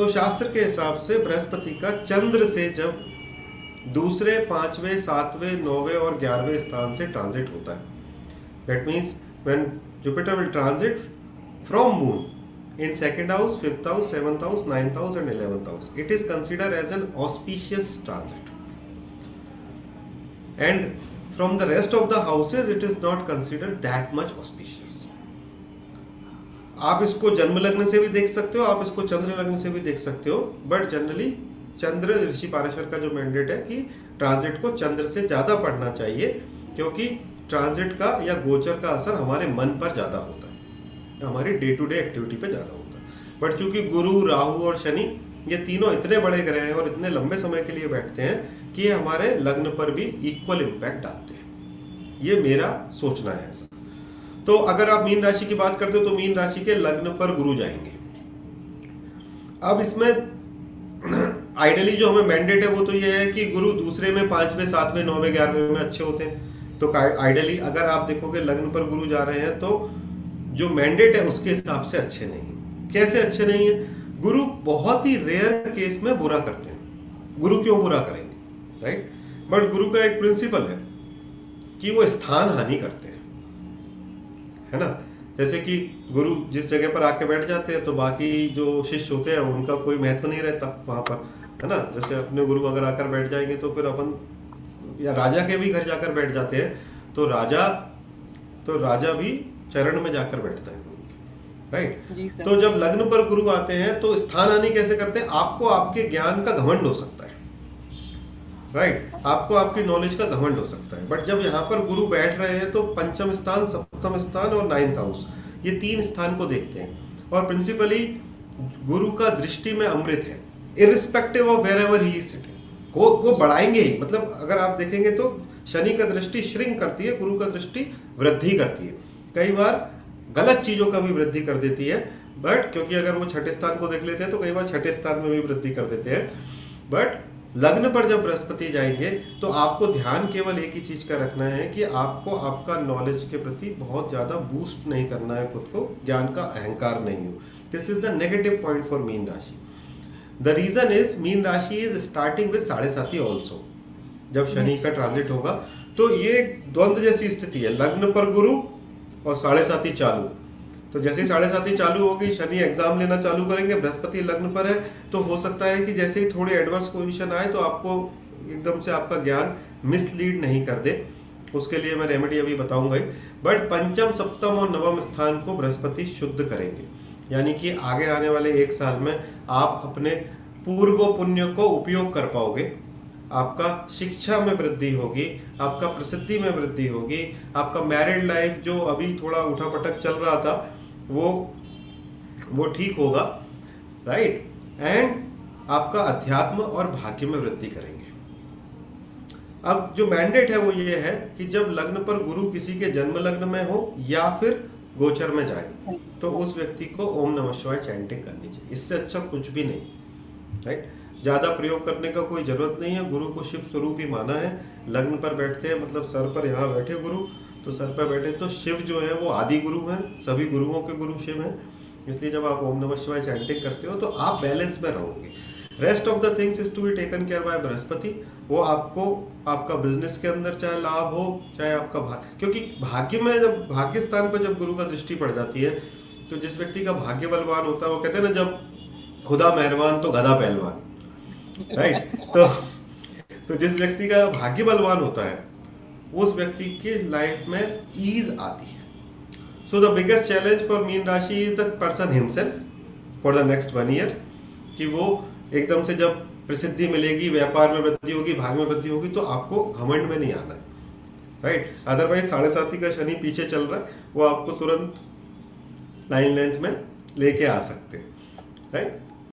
तो शास्त्र के हिसाब से बृहस्पति का चंद्र से जब दूसरे, पाँचवें, सातवें, नौवें और ग्यारहवें स्थान से ट्रांजिट होता है। That means when Jupiter will transit from moon in second house fifth house seventh house ninth house and eleventh house it is consider as an auspicious transit and from the rest of the houses it is not consider that much auspicious आप इसको जन्म लग्न से भी देख सकते हो, आप इसको चंद्र लग्न से भी देख सकते हो बट जनरली चंद्र ऋषि पारेश्वर का जो मैंडेट है कि ट्रांजिट को चंद्र से ज़्यादा पढ़ना चाहिए, क्योंकि ट्रांजिट का या गोचर का असर हमारे मन पर ज़्यादा होता है, हमारी डे टू डे एक्टिविटी पर ज़्यादा होता है। बट चूँकि गुरु, राहु और शनि ये तीनों इतने बड़े ग्रह हैं और इतने लंबे समय के लिए बैठते हैं कि ये हमारे लग्न पर भी इक्वल इम्पैक्ट डालते हैं। ये मेरा सोचना है ऐसा। तो अगर आप मीन राशि की बात करते हो तो मीन राशि के लग्न पर गुरु जाएँगे। अब इसमें आइडली जो हमें मैंडेट है, वो तो ये है कि गुरु दूसरे में पाँचवें सातवें नौवें ग्यारहवें में अच्छे होते हैं। तो आइडली अगर आप देखोगे लग्न पर गुरु जा रहे हैं तो जो मैंडेट है, उसके हिसाब से अच्छे नहीं कैसे अच्छे नहीं है? गुरु बहुत ही रेयर केस में बुरा करते हैं। गुरु क्यों बुरा करेंगे? राइट बट गुरु का एक प्रिंसिपल है कि वो स्थान हानि करते हैं। है ना? जैसे कि गुरु जिस जगह पर आके बैठ जाते हैं तो बाकी जो शिष्य होते हैं उनका कोई महत्व नहीं रहता वहाँ पर है ना? जैसे अपने गुरु अगर आकर बैठ जाएँगे तो फिर अपन या राजा के भी घर जाकर बैठ जाते हैं तो राजा तो राजा भी चरण में जाकर बैठता है राइट तो जब लग्न पर गुरु आते हैं तो स्थान आनी कैसे करते हैं? आपको आपके ज्ञान का घमंड हो सकता है। Right right. आपको आपकी नॉलेज का घमंड हो सकता है। बट जब यहाँ पर गुरु बैठ रहे हैं तो पंचम स्थान, सप्तम स्थान और नाइन्थ हाउस ये तीन स्थान को देखते हैं। और प्रिंसिपली गुरु का दृष्टि में अमृत है। इरिस्पेक्टिव ऑफ़ वेर एवर ही वो वो बढ़ाएँगे ही। मतलब अगर आप देखेंगे तो शनि का दृष्टि श्रिंक करती है, गुरु का दृष्टि वृद्धि करती है। कई बार गलत चीज़ों का भी वृद्धि कर देती है। बट क्योंकि अगर वो छठे स्थान को देख लेते हैं तो कई बार छठे स्थान में भी वृद्धि कर देते हैं। बट लग्न पर जब बृहस्पति जाएँगे तो आपको ध्यान केवल एक ही चीज़ का रखना है कि आपको आपका नॉलेज के प्रति बहुत ज़्यादा बूस्ट नहीं करना है खुद को ज्ञान का अहंकार नहीं हो। This is the negative point for Meen rashi. The reason is Meen rashi is starting with sade sati also जब शनि का ट्रांजिट होगा तो ये द्वंद्व जैसी स्थिति है। लग्न पर गुरु और साढ़े साथी चालू। तो जैसे ही साढ़े साथी चालू होगी शनि एग्ज़ाम लेना चालू करेंगे, बृहस्पति लग्न पर है तो हो सकता है कि जैसे ही थोड़ी एडवर्स पोजिशन आए तो आपको एकदम से आपका ज्ञान मिसलीड नहीं कर दे। उसके लिए मैं रेमेडी अभी बताऊँगा ही। बट पंचम, सप्तम और नवम स्थान को बृहस्पति शुद्ध करेंगे। यानी कि आगे आने वाले एक साल में आप अपने पूर्व पुण्य को उपयोग कर पाओगे। आपका शिक्षा में वृद्धि होगी, आपका प्रसिद्धि में वृद्धि होगी, आपका मैरिड लाइफ जो अभी थोड़ा उठा पटक चल रहा था वो वो ठीक होगा राइट एंड आपका अध्यात्म और भाग्य में वृद्धि करेंगे। अब जो मैंडेट है वो ये है कि जब लग्न पर गुरु किसी के जन्म लग्न में हो या फिर गोचर में जाए तो उस व्यक्ति को ओम नमः शिवाय चैंटिंग करनी चाहिए। इससे अच्छा कुछ भी नहीं राइट ज़्यादा प्रयोग करने का कोई ज़रूरत नहीं है। गुरु को शिव स्वरूप ही माना है। लग्न पर बैठते हैं मतलब सर पर यहाँ बैठे गुरु तो सर पर बैठे तो शिव जो है, वो आदि गुरु हैं, सभी गुरुओं के गुरु शिव हैं। इसलिए जब आप ओम नमः शिवाय चैंटिंग करते हो तो आप बैलेंस में रहोगे। Rest of the things is to be taken care by Brihaspati वो आपको आपका बिज़नेस के अंदर, चाहे लाभ हो, चाहे आपका भाग्य। क्योंकि भाग्य में जब, भाग्य स्थान पर जब गुरु का दृष्टि पड़ जाती है तो जिस व्यक्ति का भाग्य बलवान होता है, वो कहते हैं ना, जब खुदा मेहरबान तो गधा पहलवान। राइट तो तो जिस व्यक्ति का भाग्य बलवान होता है उस व्यक्ति के लाइफ में ईज आती है। So the biggest challenge for Meen rashi is the person himself for the next one year कि वो एकदम से जब प्रसिद्धि मिलेगी, व्यापार में वृद्धि होगी भाग में वृद्धि होगी तो आपको घमंड में नहीं आना है। राइट अदरवाइज़ साढ़े साथी का शनि पीछे चल रहा है, वो आपको तुरंत लाइन लेंथ में लेके आ सकते हैं। राइट